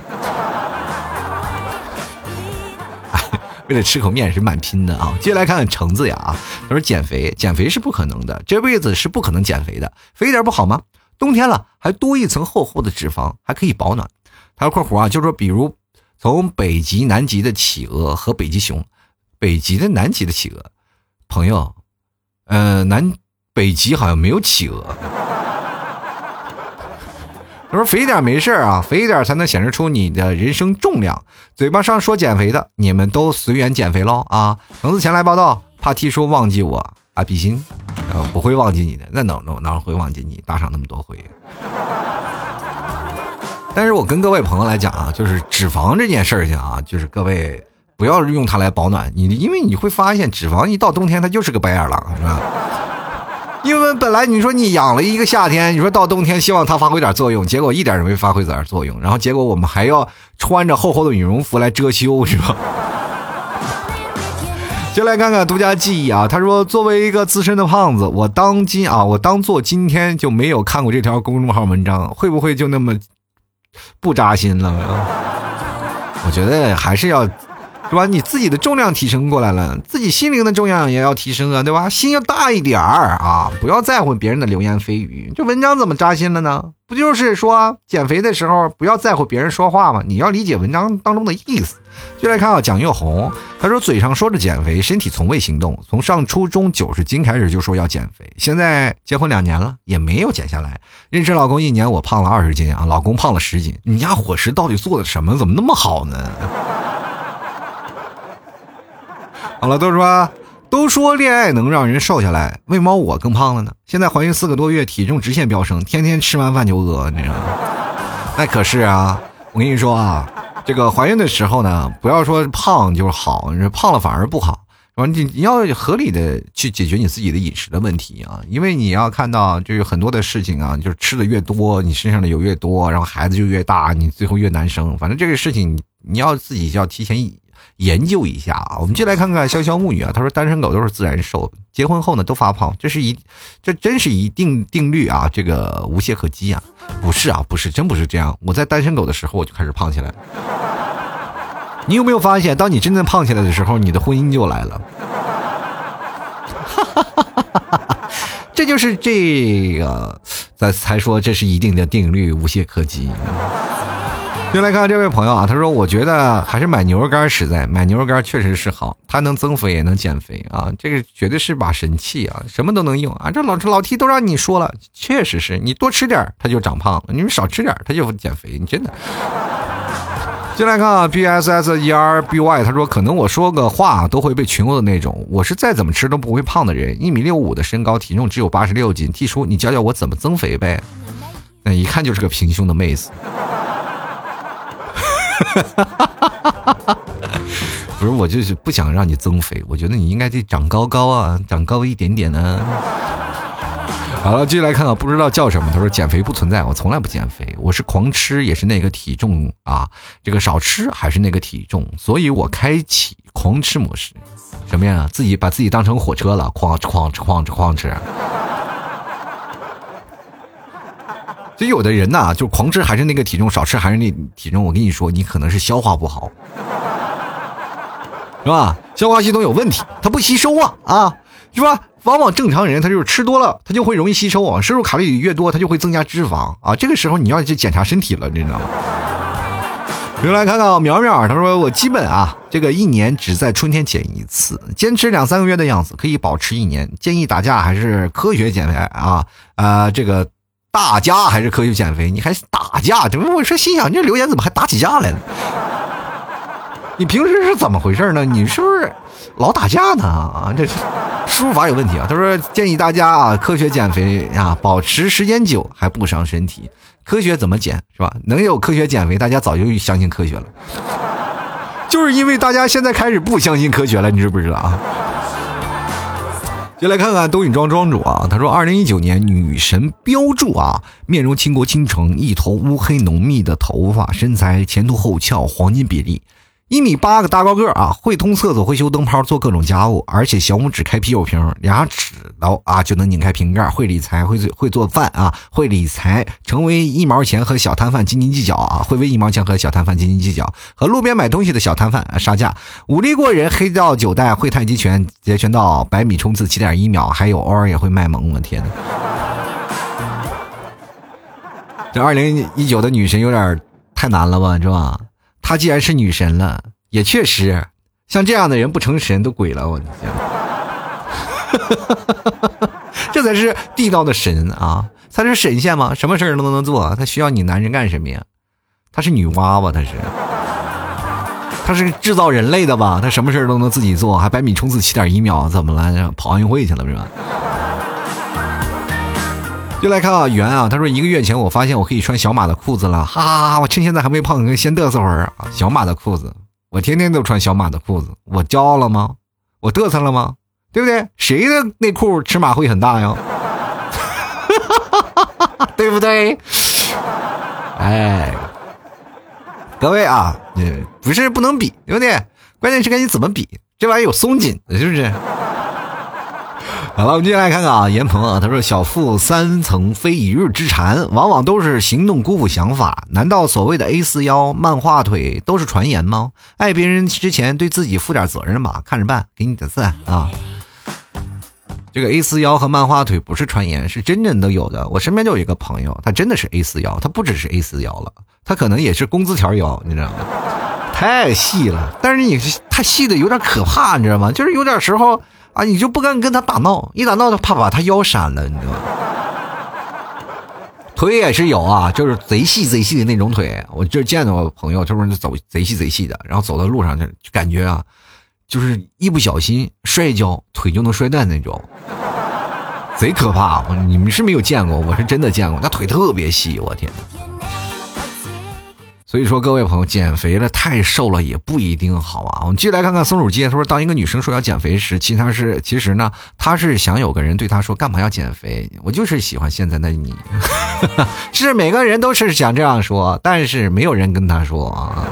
为了吃口面是蛮拼的啊！接下来看看橙子呀啊，他说减肥减肥是不可能的，这辈子是不可能减肥的，肥点不好吗？冬天了还多一层厚厚的脂肪，还可以保暖。他说括弧啊，就说比如从北极、南极的企鹅和北极熊，北极的、南极的企鹅，朋友，呃，南北极好像没有企鹅。他说：“肥点没事啊，肥一点才能显示出你的人生重量。嘴巴上说减肥的，你们都随缘减肥喽啊！橙子前来报道，怕 T 叔忘记我啊，比心。呃，不会忘记你的，那哪能哪会忘记你打赏那么多回？但是我跟各位朋友来讲啊，就是脂肪这件事情啊，就是各位不要用它来保暖，你因为你会发现脂肪一到冬天它就是个白眼狼，是吧？因为本来你说你养了一个夏天，你说到冬天希望它发挥点作用，结果一点也没发挥点作用，然后结果我们还要穿着厚厚的羽绒服来遮羞，是吧？就来看看独家记忆啊，他说作为一个资深的胖子，我当今啊，我当做今天就没有看过这条公众号文章，会不会就那么不扎心了？我觉得还是要。是吧？你自己的重量提升过来了，自己心灵的重量也要提升啊，对吧？心要大一点儿啊，不要在乎别人的流言蜚语。这文章怎么扎心了呢？不就是说减肥的时候不要在乎别人说话吗？你要理解文章当中的意思。就来看啊，蒋月红，他说嘴上说着减肥，身体从未行动。从上初中九十斤开始就说要减肥，现在结婚两年了也没有减下来。认识老公一年，我胖了二十斤啊，老公胖了十斤。你家伙食到底做的什么？怎么那么好呢？好了，都说都说恋爱能让人瘦下来，为毛我更胖了呢？现在怀孕四个多月，体重直线飙升，天天吃完饭就饿，你知道吗？那可是啊，我跟你说啊，这个怀孕的时候呢，不要说胖就是好，胖了反而不好，是吧？你你要合理的去解决你自己的饮食的问题啊，因为你要看到，就是很多的事情啊，就是吃的越多，你身上的油越多，然后孩子就越大，你最后越难生。反正这个事情，你要自己要提前。研究一下啊，我们就来看看潇潇木女啊。她说单身狗都是自然瘦，结婚后呢都发胖，这是一，这真是一定定律啊，这个无懈可击啊。不是啊，不是，真不是这样。我在单身狗的时候我就开始胖起来。你有没有发现，当你真正胖起来的时候，你的婚姻就来了。这就是这个，咱才说这是一定的定律，无懈可击。就来看这位朋友啊，他说：“我觉得还是买牛肉干实在，买牛肉干确实是好，它能增肥也能减肥啊，这个绝对是把神器啊，什么都能用啊。这老老 T 都让你说了，确实是你多吃点它就长胖，你们少吃点它就减肥，你真的。”进来看啊，B S S E R B Y，他说：“可能我说个话都会被群殴的那种，我是再怎么吃都不会胖的人，一米六五的身高，体重只有八十六斤。T 叔，你教教我怎么增肥呗？那一看就是个平胸的妹子。” 不是，我就是不想让你增肥，我觉得你应该得长高高啊，长高一点点呢。好了，继续来看啊，不知道叫什么。他说减肥不存在，我从来不减肥，我是狂吃也是那个体重啊，这个少吃还是那个体重，所以我开启狂吃模式。什么呀？自己把自己当成火车了，哐哧哐哧哐哧哐哧。所以有的人呐，就狂吃还是那个体重，少吃还是那体重。我跟你说，你可能是消化不好，是吧？消化系统有问题，它不吸收啊啊，是吧？往往正常人他就是吃多了，他就会容易吸收啊，摄入卡路里越多，他就会增加脂肪啊。这个时候你要去检查身体了，你知道吗？又来看看苗苗，他说我基本啊，这个一年只在春天减一次，坚持两三个月的样子可以保持一年。建议打架还是科学减肥啊啊，这个。打架还是科学减肥？你还打架？怎么？我说心想，这留言怎么还打起架来了？你平时是怎么回事呢？你是不是老打架呢？啊，这输入法有问题啊！他说建议大家啊，科学减肥啊，保持时间久还不伤身体。科学怎么减是吧？能有科学减肥，大家早就相信科学了。就是因为大家现在开始不相信科学了，你知不知道啊？就来看看东影庄庄主啊，他说，二零一九年女神标注啊，面容倾国倾城，一头乌黑浓密的头发，身材前凸后翘，黄金比例。一米八个大高个啊，会通厕所，会修灯泡，做各种家务，而且小拇指开啤酒瓶，俩指头啊就能拧开瓶盖。会理财，会会做饭啊，会理财，成为一毛钱和小摊贩斤斤计较啊，会为一毛钱和小摊贩斤斤计较，和路边买东西的小摊贩杀价。武力过人，黑道九代，会太极拳，截拳道，百米冲刺七点一秒，还有偶尔也会卖萌。我天呐！这二零一九的女神有点太难了吧，是吧？她既然是女神了，也确实，像这样的人不成神都鬼了，我的天！这才是地道的神啊！她是神仙吗？什么事儿都能做，她需要你男人干什么呀？她是女娲吧？她是？她是制造人类的吧？她什么事儿都能自己做，还百米冲刺七点一秒，怎么了？跑奥运会去了是吧？就来看啊，圆啊，他说一个月前我发现我可以穿小码的裤子了，哈哈哈！我趁现在还没胖，先嘚瑟会儿啊。小码的裤子，我天天都穿小码的裤子，我骄傲了吗？我嘚瑟了吗？对不对？谁的内裤尺码会很大呀？对不对？哎，各位啊，你不是不能比，对不对？关键是看你怎么比，这玩意有松紧的，是不是？好了，我们接下来看看啊，严鹏啊，他说：“小富三层非一日之馋，往往都是行动辜负想法。难道所谓的 A 四腰、漫画腿都是传言吗？爱别人之前对自己负点责任吧，看着办。给你点赞啊！这个 A 四腰和漫画腿不是传言，是真正都有的。我身边就有一个朋友，他真的是 A 四腰，他不只是 A 四腰了，他可能也是工资条腰，你知道吗？太细了，但是你太细的有点可怕，你知道吗？就是有点时候。”啊，你就不敢跟他打闹，一打闹他怕把他腰闪了，你知道吗？腿也是有啊，就是贼细贼细的那种腿。我就见到朋友，他说走贼细贼细的，然后走到路上就感觉啊，就是一不小心摔跤，腿就能摔断那种，贼可怕。你们是没有见过，我是真的见过，那腿特别细，我天。所以说，各位朋友，减肥了太瘦了也不一定好啊。我们继续来看看松鼠街。他说，当一个女生说要减肥时，其实是其实呢，她是想有个人对她说，干嘛要减肥？我就是喜欢现在的你。是每个人都是想这样说，但是没有人跟她说啊。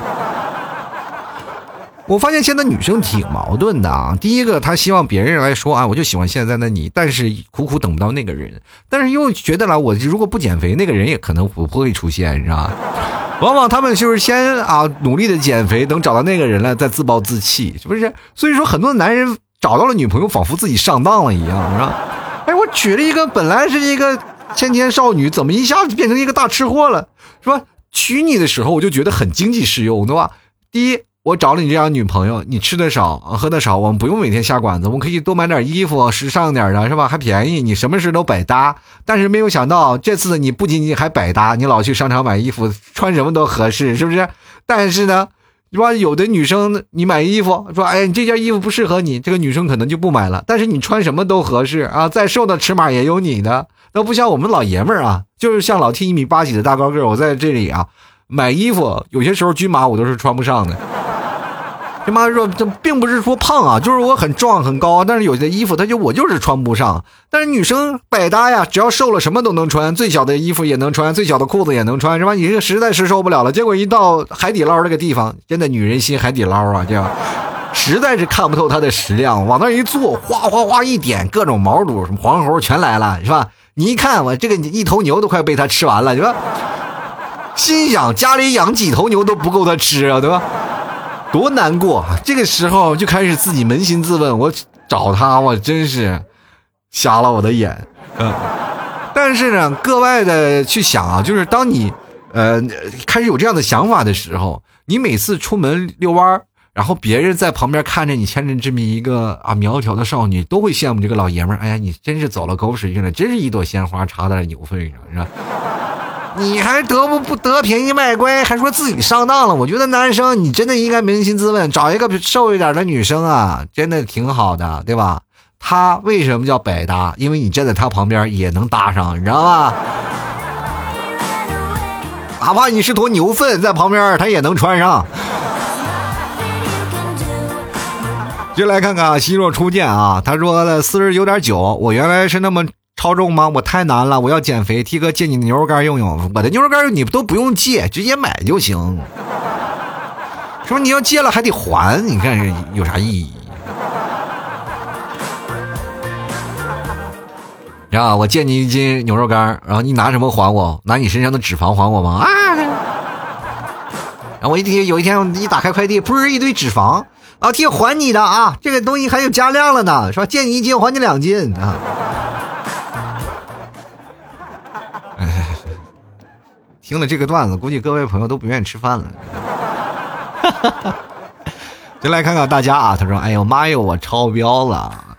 我发现现在女生挺矛盾的啊。第一个，她希望别人来说啊，我就喜欢现在的你，但是苦苦等不到那个人，但是又觉得了，我如果不减肥，那个人也可能不会出现，你知道吧？往往他们就是先啊努力的减肥，等找到那个人了再自暴自弃，是不是？所以说很多男人找到了女朋友，仿佛自己上当了一样，是吧？哎，我娶了一个本来是一个千千少女，怎么一下子变成一个大吃货了，是吧？娶你的时候我就觉得很经济适用，对吧？第一。我找了你这样女朋友，你吃的少，喝的少，我们不用每天下馆子，我们可以多买点衣服，时尚点的，是吧？还便宜，你什么事都百搭。但是没有想到，这次你不仅仅还百搭，你老去商场买衣服，穿什么都合适，是不是？但是呢，是吧？有的女生你买衣服，说，哎，你这件衣服不适合你，这个女生可能就不买了。但是你穿什么都合适啊，再瘦的尺码也有你的，那不像我们老爷们儿啊，就是像老 T 一米八几的大高个，我在这里啊买衣服，有些时候均码我都是穿不上的。他妈说这并不是说胖啊，就是我很壮很高，但是有些衣服他就我就是穿不上。但是女生百搭呀，只要瘦了什么都能穿，最小的衣服也能穿，最小的裤子也能穿，是吧？你这实在是受不了了。结果一到海底捞这个地方，真的女人心海底捞啊，这样实在是看不透它的食量，往那一坐，哗哗哗一点，各种毛肚什么黄喉全来了，是吧？你一看我这个一头牛都快被他吃完了，是吧？心想家里养几头牛都不够他吃啊，对吧？多难过！这个时候就开始自己扪心自问：我找他，我真是瞎了我的眼。嗯，但是呢，格外的去想啊，就是当你呃开始有这样的想法的时候，你每次出门遛弯儿然后别人在旁边看着你牵着这么一个啊苗条的少女，都会羡慕这个老爷们儿。哎呀，你真是走了狗屎运了，真是一朵鲜花插在牛粪上，是吧？你还得不不得便宜卖乖，还说自己上当了？我觉得男生你真的应该扪心自问，找一个瘦一点的女生啊，真的挺好的，对吧？她为什么叫百搭？因为你站在她旁边也能搭上，你知道吧？哪怕你是坨牛粪在旁边，她也能穿上。就来看看啊希若初见啊，他说的四十九点九，我原来是那么。超重吗？我太难了，我要减肥。T 哥借你牛肉干用用，我的牛肉干你都不用借，直接买就行。说你要借了还得还，你看有啥意义？呀，我借你一斤牛肉干，然后你拿什么还我？拿你身上的脂肪还我吗？啊！然后我一天有一天一打开快递，不是一堆脂肪，老 T 还你的啊，这个东西还有加量了呢，是吧？借你一斤还你两斤啊。听了这个段子，估计各位朋友都不愿意吃饭了。就来看看大家啊，他说：“哎呦妈哟，我超标了！”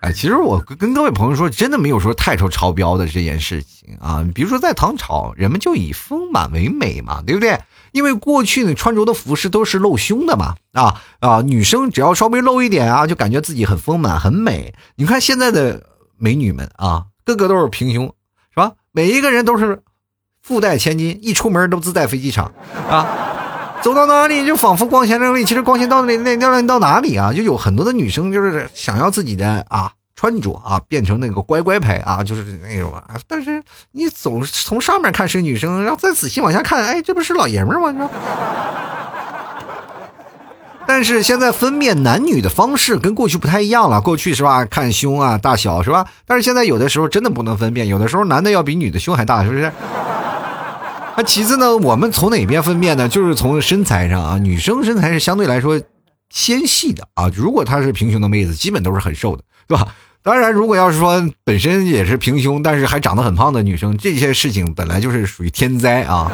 哎，其实我跟各位朋友说，真的没有说太超超标的这件事情啊。比如说在唐朝，人们就以丰满为美嘛，对不对？因为过去呢，穿着的服饰都是露胸的嘛，啊啊，女生只要稍微露一点啊，就感觉自己很丰满很美。你看现在的美女们啊，个个都是平胸。是吧每一个人都是富带千金，一出门都自带飞机场啊，走到哪里就仿佛光鲜亮丽。其实光鲜到那那亮丽到哪里啊？就有很多的女生就是想要自己的啊穿着啊变成那个乖乖牌啊，就是那种啊。但是你总从上面看是女生，然后再仔细往下看，哎，这不是老爷们吗？你说。但是现在分辨男女的方式跟过去不太一样了。过去是吧，看胸啊大小是吧？但是现在有的时候真的不能分辨，有的时候男的要比女的胸还大，是不是？那其次呢，我们从哪边分辨呢？就是从身材上啊，女生身材是相对来说纤细的啊。如果她是平胸的妹子，基本都是很瘦的，对吧？当然，如果要是说本身也是平胸，但是还长得很胖的女生，这些事情本来就是属于天灾啊。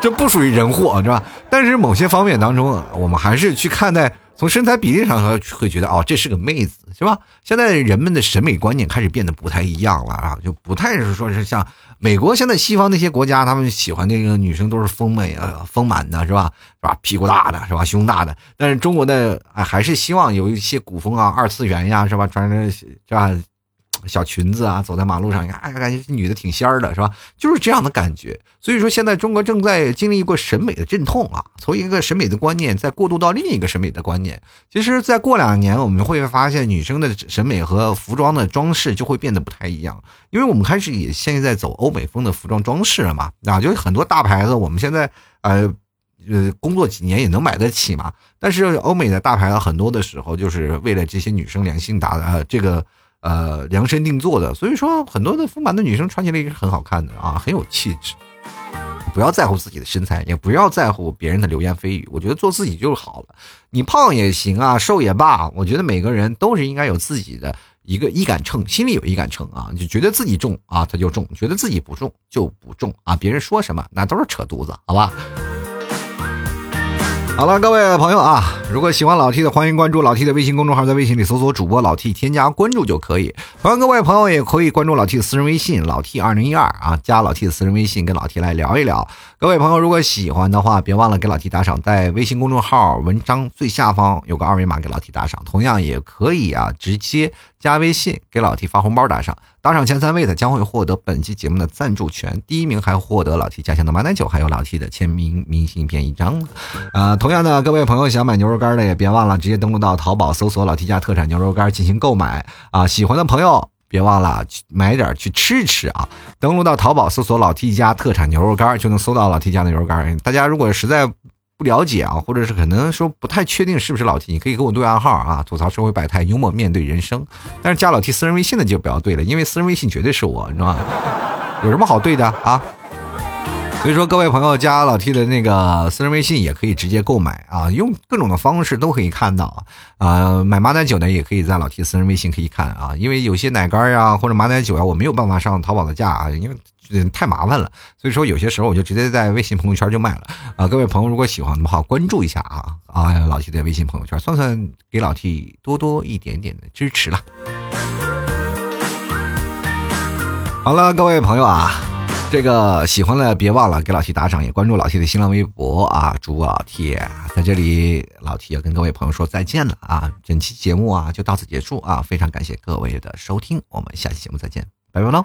这不属于人祸，是吧？但是某些方面当中，我们还是去看待，从身材比例上会觉得，哦，这是个妹子，是吧？现在人们的审美观念开始变得不太一样了啊，就不太是说是像美国现在西方那些国家，他们喜欢那个女生都是丰美啊、丰满的，是吧？是吧？屁股大的，是吧？胸大的。但是中国的啊，还是希望有一些古风啊、二次元呀，是吧？穿着是吧？小裙子啊，走在马路上，你看，哎，感觉这女的挺仙儿的，是吧？就是这样的感觉。所以说，现在中国正在经历一个审美的阵痛啊，从一个审美的观念再过渡到另一个审美的观念。其实再过两年，我们会发现女生的审美和服装的装饰就会变得不太一样，因为我们开始也现在走欧美风的服装装饰了嘛，啊，就是很多大牌子，我们现在呃呃工作几年也能买得起嘛。但是欧美的大牌子很多的时候，就是为了这些女生良心打的这个。呃，量身定做的，所以说很多的丰满的女生穿起来也是很好看的啊，很有气质。不要在乎自己的身材，也不要在乎别人的流言蜚语。我觉得做自己就好了，你胖也行啊，瘦也罢。我觉得每个人都是应该有自己的一个一杆秤，心里有一杆秤啊，你就觉得自己重啊，他就重；觉得自己不重就不重啊。别人说什么，那都是扯犊子，好吧？好了，各位朋友啊，如果喜欢老 T 的，欢迎关注老 T 的微信公众号，在微信里搜索主播老 T，添加关注就可以。欢迎各位朋友也可以关注老 T 的私人微信老 T 二零一二啊，加老 T 的私人微信，跟老 T 来聊一聊。各位朋友，如果喜欢的话，别忘了给老 T 打赏，在微信公众号文章最下方有个二维码，给老 T 打赏。同样也可以啊，直接加微信给老 T 发红包打赏。打赏前三位的将会获得本期节目的赞助权，第一名还获得老 T 家乡的马奶酒，还有老 T 的签名明信片一张。啊，同样的，各位朋友想买牛肉干的也别忘了直接登录到淘宝搜索老 T 家特产牛肉干进行购买啊。喜欢的朋友。别忘了买点去吃吃啊！登录到淘宝搜索“老 T 家特产牛肉干”，就能搜到老 T 家的牛肉干。大家如果实在不了解啊，或者是可能说不太确定是不是老 T，你可以给我对暗号啊，吐槽社会百态，幽默面对人生。但是加老 T 私人微信的就不要对了，因为私人微信绝对是我，你知道吗？有什么好对的啊？所以说，各位朋友加老 T 的那个私人微信也可以直接购买啊，用各种的方式都可以看到啊。买马奶酒呢，也可以在老 T 私人微信可以看啊，因为有些奶干呀或者马奶酒呀，我没有办法上淘宝的架啊，因为太麻烦了。所以说，有些时候我就直接在微信朋友圈就卖了啊。各位朋友如果喜欢的话，关注一下啊啊，老 T 的微信朋友圈，算算给老 T 多多一点点的支持了。好了，各位朋友啊。这个喜欢的别忘了给老 T 打赏，也关注老 T 的新浪微博啊！祝老 T 在这里，老 T 要跟各位朋友说再见了啊！整期节目啊就到此结束啊！非常感谢各位的收听，我们下期节目再见，拜拜喽！